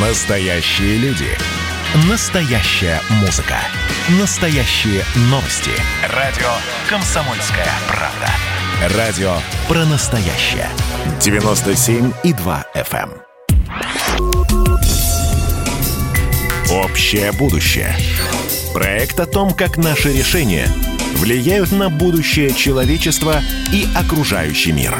Настоящие люди. Настоящая музыка. Настоящие новости. Радио «Комсомольская правда». Радио про настоящее. 97,2 FM. эм. Общее будущее. Проект о том, как наши решения влияют на будущее человечества и окружающий мир.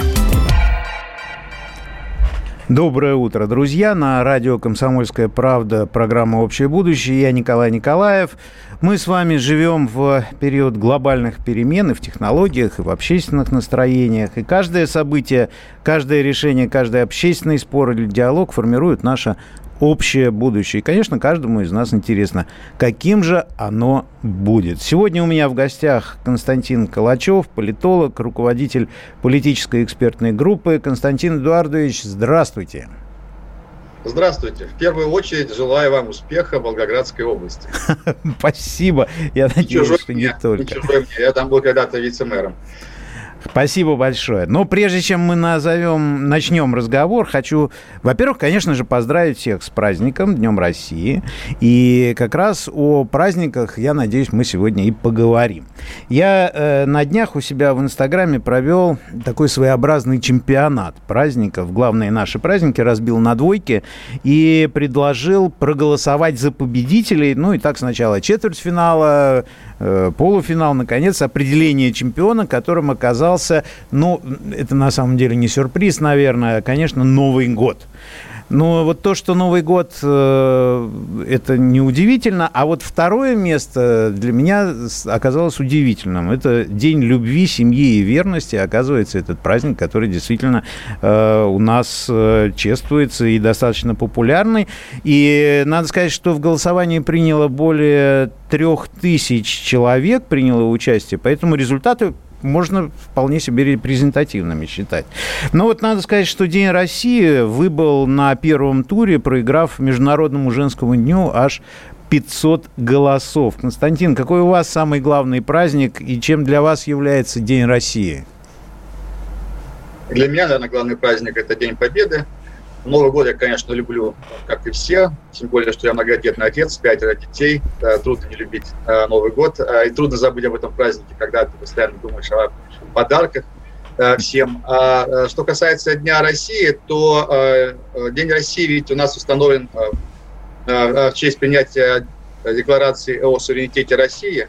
Доброе утро, друзья. На радио «Комсомольская правда» программа «Общее будущее». Я Николай Николаев. Мы с вами живем в период глобальных перемен и в технологиях, и в общественных настроениях. И каждое событие, каждое решение, каждый общественный спор или диалог формирует наше общее будущее. И, конечно, каждому из нас интересно, каким же оно будет. Сегодня у меня в гостях Константин Калачев, политолог, руководитель политической экспертной группы. Константин Эдуардович, здравствуйте. Здравствуйте. В первую очередь желаю вам успеха в Волгоградской области. Спасибо. Я надеюсь, что не только. Я там был когда-то вице-мэром. Спасибо большое. Но прежде чем мы назовем, начнем разговор, хочу, во-первых, конечно же, поздравить всех с праздником, Днем России. И как раз о праздниках, я надеюсь, мы сегодня и поговорим. Я э, на днях у себя в Инстаграме провел такой своеобразный чемпионат праздников. Главные наши праздники разбил на двойки и предложил проголосовать за победителей. Ну и так сначала четвертьфинала, полуфинал, наконец, определение чемпиона, которым оказался, ну, это на самом деле не сюрприз, наверное, а, конечно, Новый год. Но вот то, что Новый год, э, это неудивительно. А вот второе место для меня оказалось удивительным. Это День любви, семьи и верности. Оказывается, этот праздник, который действительно э, у нас э, чествуется и достаточно популярный. И надо сказать, что в голосовании приняло более трех тысяч человек приняло участие. Поэтому результаты можно вполне себе репрезентативными считать. Но вот надо сказать, что День России выбыл на первом туре, проиграв Международному женскому дню аж 500 голосов. Константин, какой у вас самый главный праздник и чем для вас является День России? Для меня, наверное, главный праздник – это День Победы. Новый год я, конечно, люблю, как и все, тем более, что я многодетный отец, пятеро детей, трудно не любить э, Новый год, э, и трудно забыть об этом празднике, когда ты постоянно думаешь о подарках э, всем. А что касается Дня России, то День России ведь у нас установлен в честь принятия декларации о суверенитете России.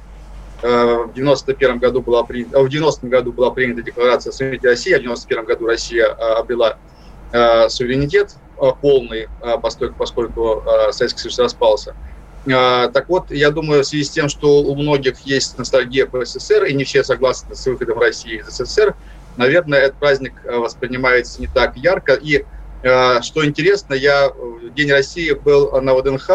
В 91 году была принята, в 90 году была принята декларация о суверенитете России, а в 91 году Россия обрела Э, суверенитет э, полный, э, поскольку, поскольку Советский Союз распался. Так вот, я думаю, в связи с тем, что у многих есть ностальгия по СССР, и не все согласны с выходом России из СССР, наверное, этот праздник воспринимается не так ярко. И что интересно, я в День России был на ВДНХ,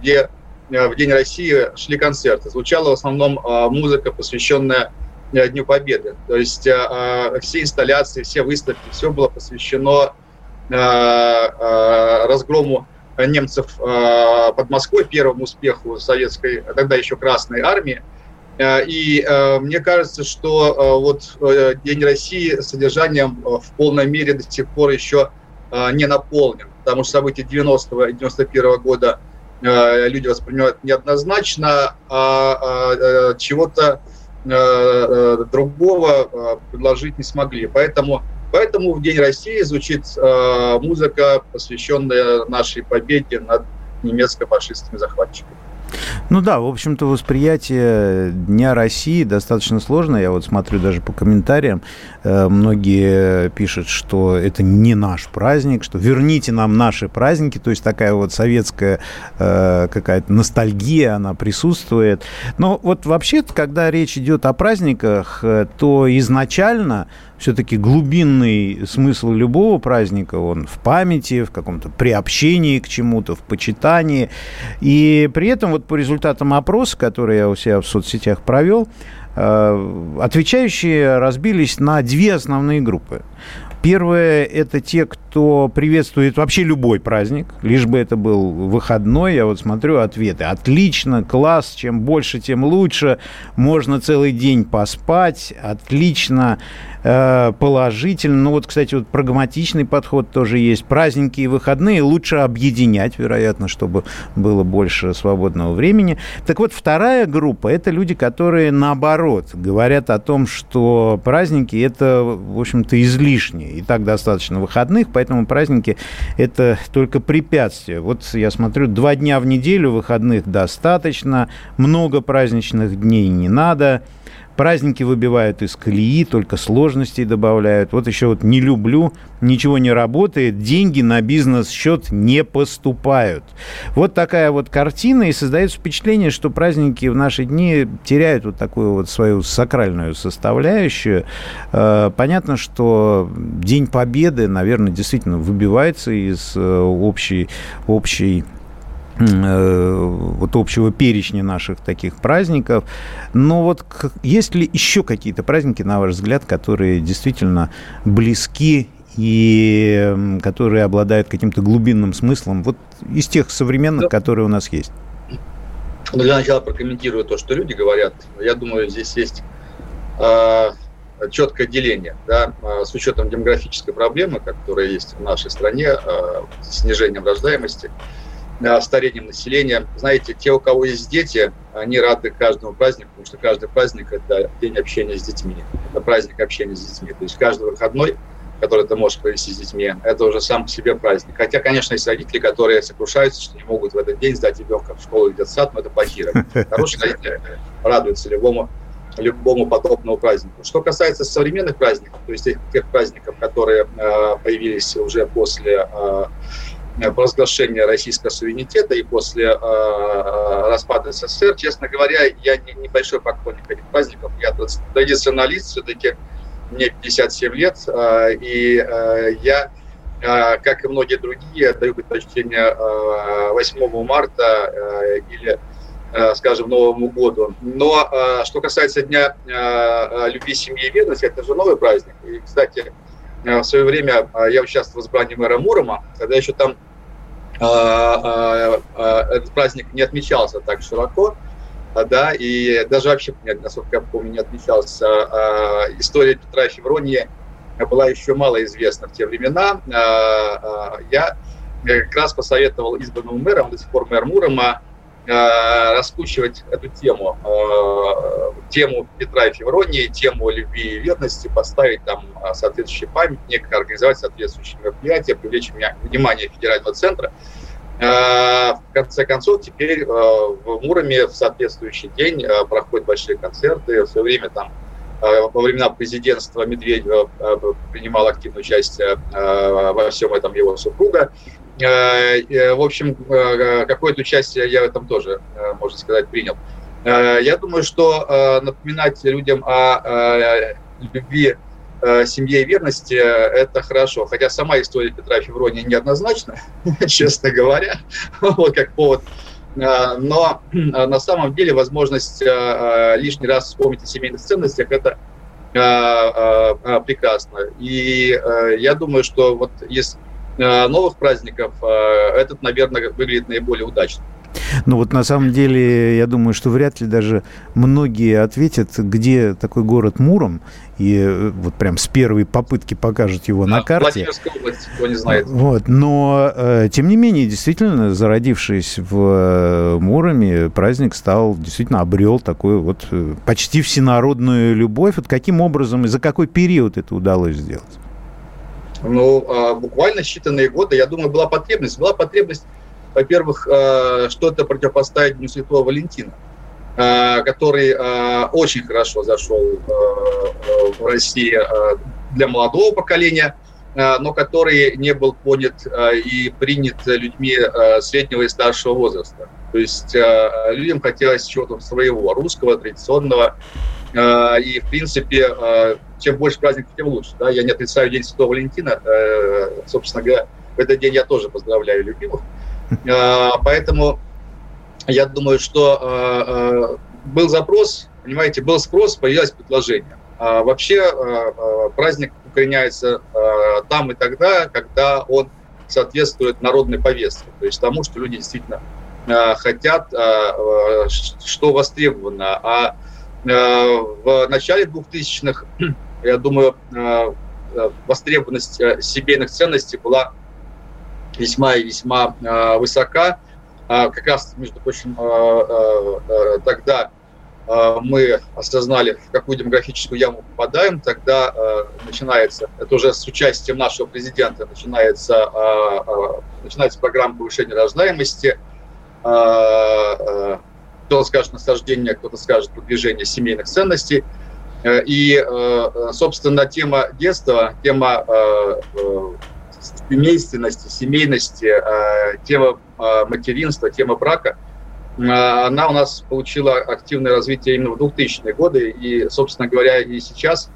где в День России шли концерты. Звучала в основном музыка, посвященная Дню Победы. То есть э, все инсталляции, все выставки, все было посвящено э, э, разгрому немцев э, под Москвой, первому успеху советской, тогда еще Красной армии. И э, мне кажется, что э, вот э, День России содержанием в полной мере до сих пор еще э, не наполнен, потому что события 90-го и 91 года э, люди воспринимают неоднозначно, а, а чего-то Э, э, другого э, предложить не смогли. Поэтому, поэтому в День России звучит музыка, посвященная нашей победе над немецко-фашистскими захватчиками. Ну да, в общем-то, восприятие Дня России достаточно сложно. Я вот смотрю даже по комментариям. Многие пишут, что это не наш праздник, что верните нам наши праздники. То есть такая вот советская какая-то ностальгия, она присутствует. Но вот вообще, когда речь идет о праздниках, то изначально все-таки глубинный смысл любого праздника, он в памяти, в каком-то приобщении к чему-то, в почитании. И при этом вот по результатам опроса, который я у себя в соцсетях провел, э, отвечающие разбились на две основные группы. Первое – это те, кто что приветствует вообще любой праздник, лишь бы это был выходной. Я вот смотрю ответы. Отлично, класс, чем больше, тем лучше. Можно целый день поспать. Отлично. Э, положительно. Ну вот, кстати, вот прагматичный подход тоже есть. Праздники и выходные лучше объединять, вероятно, чтобы было больше свободного времени. Так вот, вторая группа – это люди, которые наоборот говорят о том, что праздники – это, в общем-то, излишние. И так достаточно выходных, поэтому праздники – это только препятствие. Вот я смотрю, два дня в неделю выходных достаточно, много праздничных дней не надо – Праздники выбивают из колеи, только сложностей добавляют. Вот еще вот не люблю, ничего не работает, деньги на бизнес-счет не поступают. Вот такая вот картина, и создается впечатление, что праздники в наши дни теряют вот такую вот свою сакральную составляющую. Э, понятно, что День Победы, наверное, действительно выбивается из э, общей, общей вот общего перечня наших таких праздников. Но вот есть ли еще какие-то праздники, на ваш взгляд, которые действительно близки и которые обладают каким-то глубинным смыслом, вот из тех современных, да. которые у нас есть? Ну, для начала прокомментирую то, что люди говорят. Я думаю, здесь есть э, четкое деление, да, э, с учетом демографической проблемы, которая есть в нашей стране, э, снижением рождаемости. Э, старением населения. Знаете, те, у кого есть дети, они рады каждому празднику, потому что каждый праздник – это день общения с детьми, это праздник общения с детьми. То есть каждый выходной, который ты можешь провести с детьми, это уже сам по себе праздник. Хотя, конечно, есть родители, которые сокрушаются, что не могут в этот день сдать ребенка в школу или детсад, но это плохие Хорошие родители радуются любому любому потопному празднику. Что касается современных праздников, то есть тех, тех праздников, которые э, появились уже после э, Э, провозглашения российского суверенитета и после э, э распада СССР, честно говоря, я не, небольшой поклонник этих праздников. Я традиционалист, все-таки мне 57 лет, э, и э, я, э, как и многие другие, даю предпочтение э, 8 марта э, или э, скажем, Новому году. Но э, что касается Дня э, любви, семьи и верности, это же новый праздник. И, кстати, в свое время я участвовал в избрании мэра Мурома, когда еще там этот праздник не отмечался так широко, да, и даже вообще, насколько я помню, не отмечался. История Петра Февронии была еще мало известна в те времена. Я как раз посоветовал избранному мэру, до сих пор мэр Мурома, раскручивать эту тему, тему Петра и Февронии, тему любви и верности, поставить там соответствующий памятник, организовать соответствующие мероприятия, привлечь внимание федерального центра. В конце концов, теперь в Муроме в соответствующий день проходят большие концерты. В свое время там во времена президентства Медведева принимал активное участие во всем этом его супруга. Э, э, в общем, э, какое-то участие я в этом тоже, можно сказать, принял. Я думаю, что напоминать людям о любви, семье и верности – это хорошо. Хотя сама история Петра Февронии неоднозначна, честно говоря, вот как повод. Но на самом деле возможность лишний раз вспомнить о семейных ценностях – это прекрасно. И я думаю, что вот если новых праздников, э, этот, наверное, выглядит наиболее удачно. Ну вот на самом деле, я думаю, что вряд ли даже многие ответят, где такой город Муром, и э, вот прям с первой попытки покажут его да, на карте. Владимирская область, кто не знает. Вот, но, тем не менее, действительно, зародившись в Муроме, праздник стал, действительно обрел такую вот почти всенародную любовь. Вот каким образом и за какой период это удалось сделать? Ну, а, буквально считанные годы, я думаю, была потребность. Была потребность, во-первых, а, что-то противопоставить Дню Святого Валентина, а, который очень хорошо зашел в России для молодого поколения, но который не был понят и принят людьми среднего и старшего возраста. То есть людям хотелось чего-то своего, русского, традиционного, Э, и, в принципе, э, чем больше праздников, тем лучше. Да? Я не отрицаю День Святого Валентина. Э, собственно говоря, в этот день я тоже поздравляю любимых. Поэтому я думаю, что был запрос, понимаете, был спрос, появилось предложение. Вообще праздник укореняется там и тогда, когда он соответствует народной повестке, то есть тому, что люди действительно хотят, что востребовано. А в начале 2000-х, я думаю, востребованность семейных ценностей была весьма и весьма высока. Как раз, между прочим, тогда мы осознали, в какую демографическую яму попадаем, тогда начинается, это уже с участием нашего президента, начинается, начинается программа повышения рождаемости, кто-то скажет насаждение, кто-то скажет продвижение семейных ценностей. И, собственно, тема детства, тема семейственности, семейности, тема материнства, тема брака – она у нас получила активное развитие именно в 2000-е годы. И, собственно говоря, и сейчас,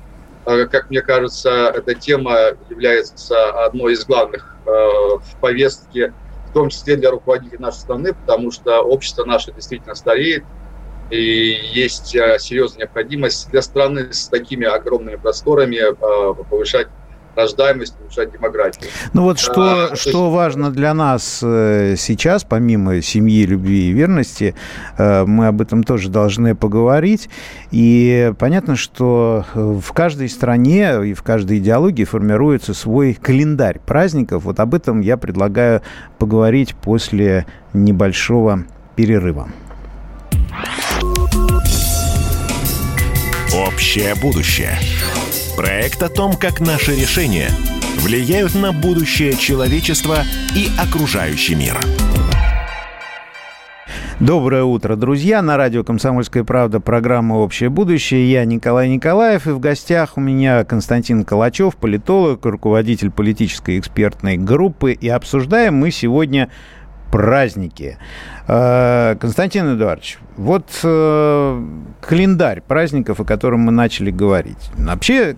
э, как мне кажется, эта тема является одной из главных э, в повестке, в том числе для руководителей нашей страны, потому что общество наше действительно стареет, и есть э, серьезная необходимость для страны с такими огромными просторами повышать рождаемость, улучшать демографию. Ну вот что, а, что есть... важно для нас э, сейчас, помимо семьи, любви и верности, э, мы об этом тоже должны поговорить. И понятно, что в каждой стране и в каждой идеологии формируется свой календарь праздников. Вот об этом я предлагаю поговорить после небольшого перерыва. Общее будущее. Проект о том, как наши решения влияют на будущее человечества и окружающий мир. Доброе утро, друзья. На радио «Комсомольская правда» программа «Общее будущее». Я Николай Николаев, и в гостях у меня Константин Калачев, политолог, руководитель политической экспертной группы. И обсуждаем мы сегодня праздники. Э, Константин Эдуардович, вот э, календарь праздников, о котором мы начали говорить. Вообще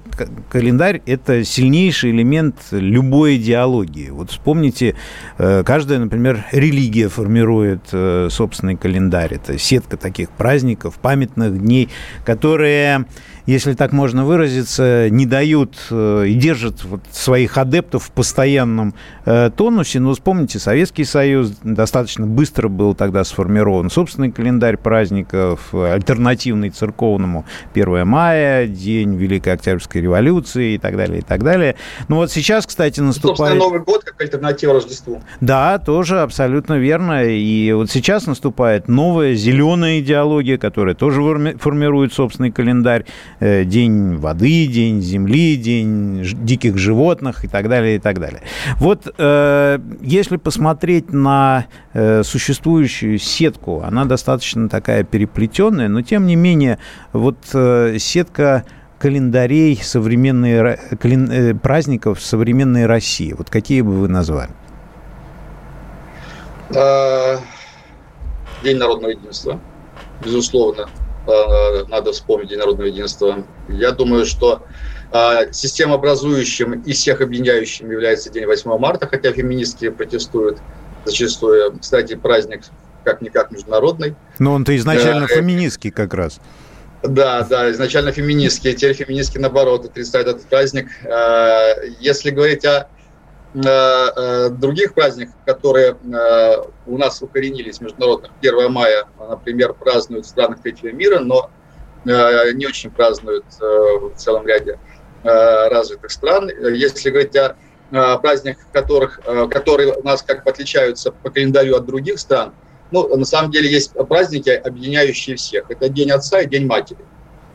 календарь – это сильнейший элемент любой идеологии. Вот вспомните, э, каждая, например, религия формирует собственный календарь. Это сетка таких праздников, памятных дней, которые если так можно выразиться, не дают и держат вот своих адептов в постоянном тонусе. Но вспомните, Советский Союз достаточно быстро был тогда сформирован собственный календарь праздников, альтернативный церковному 1 мая, День Великой Октябрьской революции и так далее, и так далее. Ну вот сейчас, кстати, наступает... Собственно, Новый год как альтернатива Рождеству. Да, тоже абсолютно верно. И вот сейчас наступает новая зеленая идеология, которая тоже формирует собственный календарь. Э, день воды, день земли, день диких животных и так далее, и так далее. Вот э, если посмотреть на э, существующую сетку. Она достаточно такая переплетенная, но тем не менее вот сетка календарей современной, кален, праздников современной России. Вот какие бы вы назвали? День народного единства, безусловно, надо вспомнить День народного единства. Я думаю, что а, системообразующим и всех объединяющим является День 8 марта, хотя феминистки протестуют зачастую, кстати, праздник как-никак международный. Но он-то изначально э, феминистский как раз. Да, да, изначально феминистский, теперь феминистский наоборот отрицают этот праздник. Э, если говорить о э, других праздниках, которые у нас укоренились международных, 1 мая, например, празднуют в странах третьего мира, но не очень празднуют в целом ряде развитых стран. Если говорить о Э, праздниках, которых, э, которые у нас как бы отличаются по календарю от других стран, ну, на самом деле есть праздники, объединяющие всех. Это День Отца и День Матери.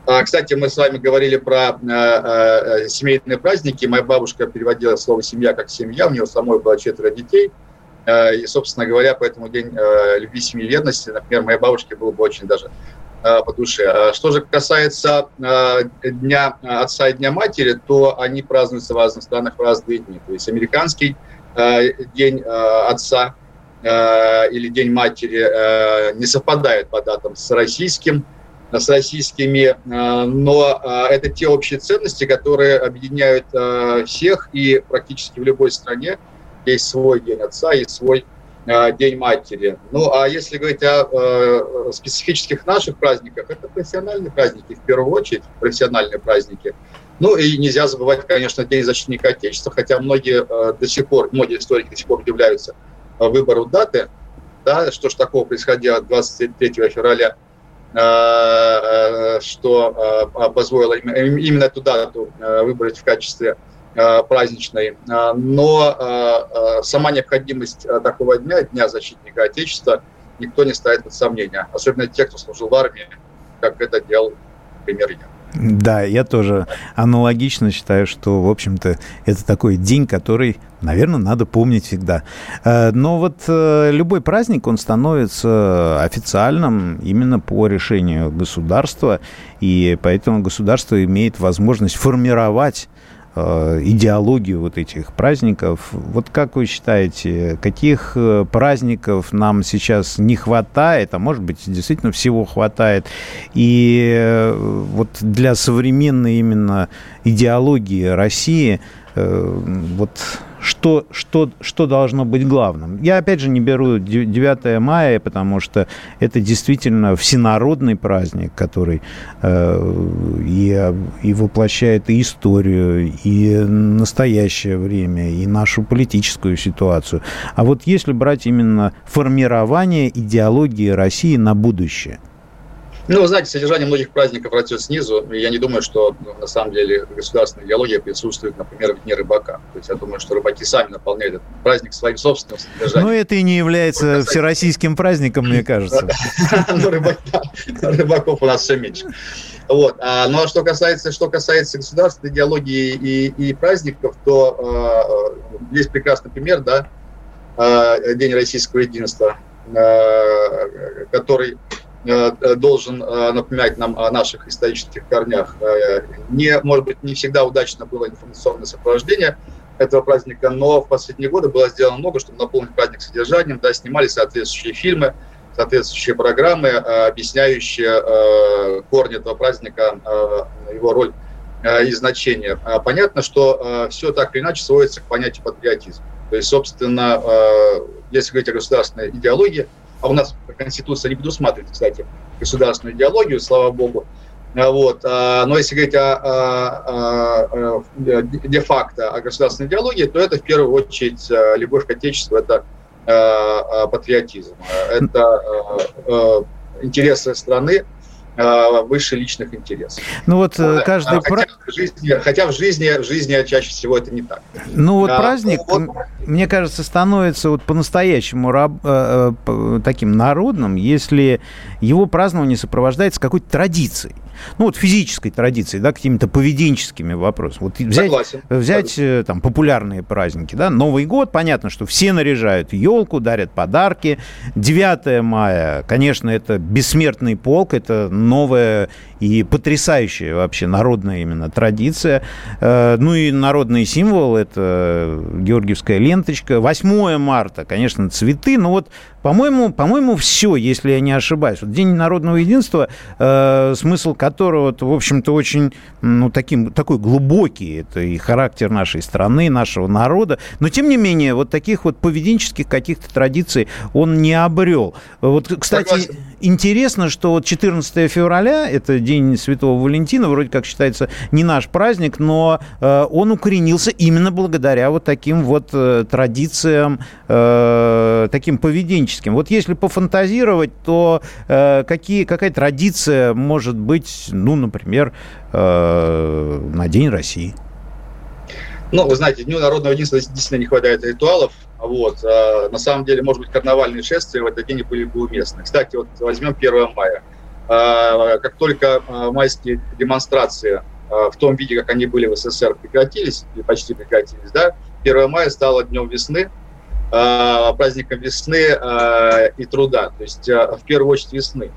А, кстати, мы с вами говорили про э, семейные праздники. Моя бабушка переводила слово «семья» как «семья». У нее самой было четверо детей. И, собственно говоря, поэтому День любви, семьи, верности, например, моей бабушке было бы очень даже Э, по душе. Что же касается э, Дня Отца и Дня Матери, то они празднуются в разных странах в разные дни. То есть американский э, День Отца или День Матери не совпадает по датам с российским, с российскими, но это те общие ценности, которые объединяют всех, и практически в любой стране есть свой День Отца и свой Э, День матери. Ну, а если говорить о э, специфических наших праздниках, это профессиональные праздники, в первую очередь, профессиональные праздники. Ну и нельзя забывать, конечно, День защитника Отечества, хотя многие до сих пор, многие историки до сих пор удивляются выбору даты, да, что ж такого происходило 23 февраля, что позволило именно эту дату выбрать в качестве праздничной. Но сама необходимость такого дня, Дня защитника Отечества, никто не ставит под сомнение. Особенно те, кто служил в армии, как это делал, например, я. Да, я тоже аналогично считаю, что, в общем-то, это такой день, который, наверное, надо помнить всегда. Э, но вот э, любой праздник, он становится официальным именно по решению государства, и поэтому государство имеет возможность формировать Э, идеологию вот этих праздников. Вот как вы считаете, каких э, праздников нам сейчас не хватает, а может быть, действительно всего хватает? И э, вот для современной именно идеологии России вот что, что, что должно быть главным. Я, опять же, не беру 9 мая, потому что это действительно всенародный праздник, который э, и, и воплощает и историю, и настоящее время, и нашу политическую ситуацию. А вот если брать именно формирование идеологии России на будущее – ну, вы знаете, содержание многих праздников растет снизу. И я не думаю, что ну, на самом деле государственная идеология присутствует, например, в Дне рыбака. То есть я думаю, что рыбаки сами наполняют этот праздник своим собственным содержанием. Но это и не является всероссийским праздником, мне кажется. Ну, рыбаков у нас все меньше. Вот. А, ну а что касается, что касается государственной идеологии и, и праздников, то э, есть прекрасный пример, да, э, День российского единства, э, который должен э, напоминать нам о наших исторических корнях. Не, может быть, не всегда удачно было информационное сопровождение этого праздника, но в последние годы было сделано много, чтобы наполнить праздник содержанием, да, снимали соответствующие фильмы, соответствующие программы, объясняющие корни этого праздника, его роль и значение. Понятно, что все так или иначе сводится к понятию патриотизма. То есть, собственно, если говорить о государственной идеологии, а у нас Конституция не предусматривает, кстати, государственную идеологию, слава богу, а, вот. А, но если говорить о, о, о, о де-факто о государственной идеологии, то это в первую очередь э, любовь к Отечеству, это э, патриотизм, это интересы страны, Э, выше личных интересов. Ну вот э, каждый... А, хотя, в жизни, хотя в жизни, в жизни чаще всего это не так. Ну вот а, праздник, вот... мне кажется, становится вот по-настоящему раб, э, э, таким народным, если его празднование сопровождается какой-то традицией ну вот физической традиции, да, какими-то поведенческими вопросами. Вот взять, Согласен. взять Согласен. там популярные праздники, да, Новый год, понятно, что все наряжают елку, дарят подарки. 9 мая, конечно, это бессмертный полк, это новая и потрясающая вообще народная именно традиция. Э, ну и народный символ – это георгиевская ленточка. 8 марта, конечно, цветы, но вот по-моему, по-моему, все, если я не ошибаюсь. Вот День народного единства, э, смысл которого, в общем-то, очень, ну, таким, такой глубокий. Это и характер нашей страны, нашего народа. Но, тем не менее, вот таких вот поведенческих каких-то традиций он не обрел. Вот, кстати, Согласен. интересно, что вот 14 февраля, это День Святого Валентина, вроде как считается не наш праздник, но э, он укоренился именно благодаря вот таким вот э, традициям, э, таким поведенческим. Вот если пофантазировать, то э, какие, какая традиция может быть, ну, например, э, на День России? Ну, вы знаете, Дню народного единства действительно не хватает ритуалов. Вот. А, на самом деле, может быть, карнавальные шествия в этот день были бы уместны. Кстати, вот возьмем 1 мая. А, как только а, майские демонстрации а, в том виде, как они были в СССР, прекратились, или почти прекратились, да, 1 мая стало днем весны, праздником весны и труда, то есть в первую очередь весны.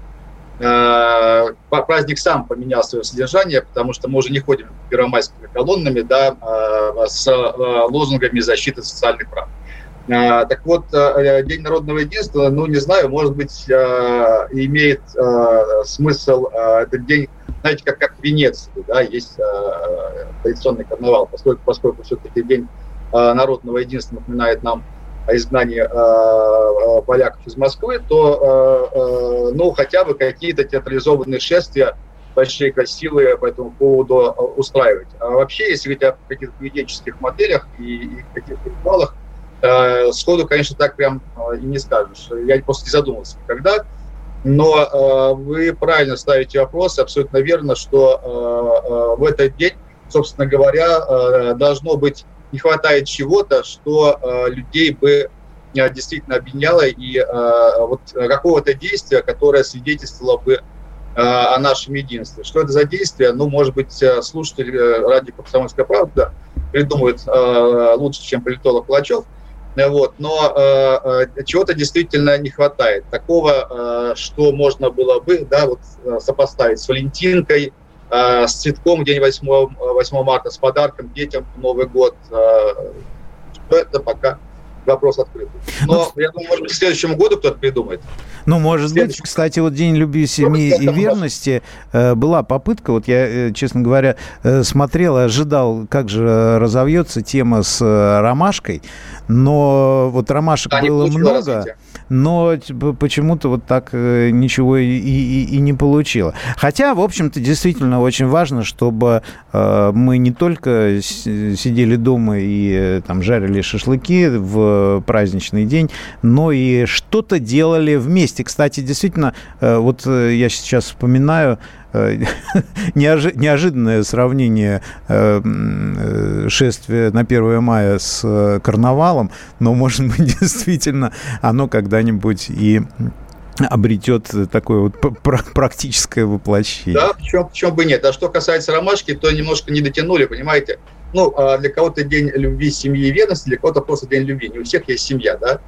Праздник сам поменял свое содержание, потому что мы уже не ходим первомайскими колоннами да, с лозунгами защиты социальных прав. А, так вот, э, День народного единства, ну, не знаю, может быть, э, имеет э, смысл этот день, знаете, как, как в Венеции, да, есть традиционный карнавал, поскольку, поскольку все-таки День народного единства напоминает нам о изгнании поляков из Москвы, то, ну, хотя бы какие-то театрализованные шествия большие красивые по этому поводу устраивать. А вообще, если говорить о каких-то поведенческих моделях и, и каких-то ритуалах, э, сходу, конечно, так прям и не скажешь. Я просто не задумывался никогда. Но э, вы правильно ставите вопрос, абсолютно верно, что э, э, в этот день, собственно говоря, э, должно быть не хватает чего-то, что э, людей бы э, действительно объединяло и э, вот какого-то действия, которое свидетельствовало бы э, о нашем единстве. Что это за действие? Ну, может быть, э, слушатель э, ради «Комсомольская правда» придумает э, лучше, чем политолог Палачев – вот, но э, э, чего-то действительно не хватает. Такого, э, что можно было бы да, вот, э, сопоставить с Валентинкой, э, с цветком день 8, 8 марта, с подарком детям Новый год. Э, что это пока вопрос открытый. Но, ну, я думаю, может быть, к следующему году кто-то придумает. Ну, может быть. Кстати, вот День любви, семьи и верности э, была попытка. Вот я, э, честно говоря, э, смотрел и ожидал, как же разовьется тема с ромашкой. Но вот ромашек да, было много. Развития но почему-то вот так э, ничего и, и, и не получило. Хотя, в общем-то, действительно очень важно, чтобы э, мы не только сидели дома и э, там жарили шашлыки в праздничный день, но и что-то делали вместе. Кстати, действительно, вот я сейчас вспоминаю, Э, неожиданное сравнение э, э, шествия на 1 мая с карнавалом, но, может быть, действительно оно когда-нибудь и обретет такое вот практическое воплощение. Да, почему, почему бы нет. А что касается ромашки, то немножко не дотянули, понимаете? Ну, а для кого-то день любви, семьи и верности, для кого-то просто день любви. Не у всех есть семья, да?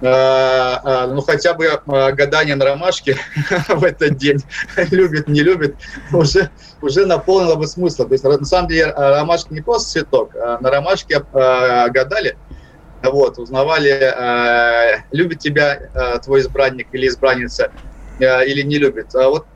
Э, э, ну, хотя бы гадание на ромашке в этот день, любит, не любит, уже, уже наполнило бы смысл. То есть, на самом деле, ромашка не просто цветок, а на ромашке гадали, вот, узнавали, любит тебя твой избранник или избранница, или не любит. А вот,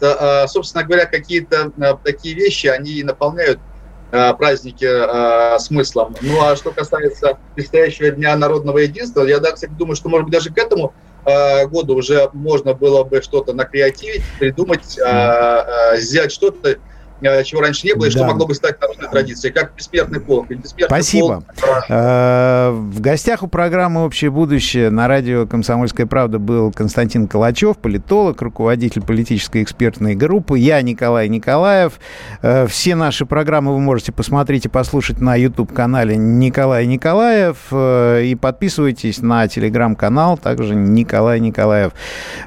собственно говоря, какие-то такие вещи, они наполняют Э, праздники э, смыслом. Ну а что касается предстоящего Дня народного единства, я, да, кстати, думаю, что, может быть, даже к этому э, году уже можно было бы что-то накреативить, придумать, э, э, сделать что-то, Э, чего раньше не было, и да. что могло бы стать народной традицией, как бессмертный полк. Бессмертный Спасибо. Полк, э, в гостях у программы «Общее будущее» на радио «Комсомольская правда» был Константин Калачев, политолог, руководитель политической экспертной группы. Я Николай Николаев. Э, все наши программы вы можете посмотреть и послушать на YouTube-канале Николай Николаев. И подписывайтесь на телеграм-канал, также Николай Николаев.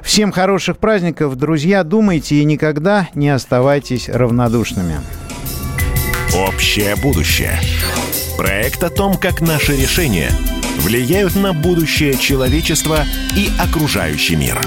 Всем хороших праздников, друзья. Думайте и никогда не оставайтесь равнодушными равнодушными. Общее будущее. Проект о том, как наши решения влияют на будущее человечества и окружающий мир.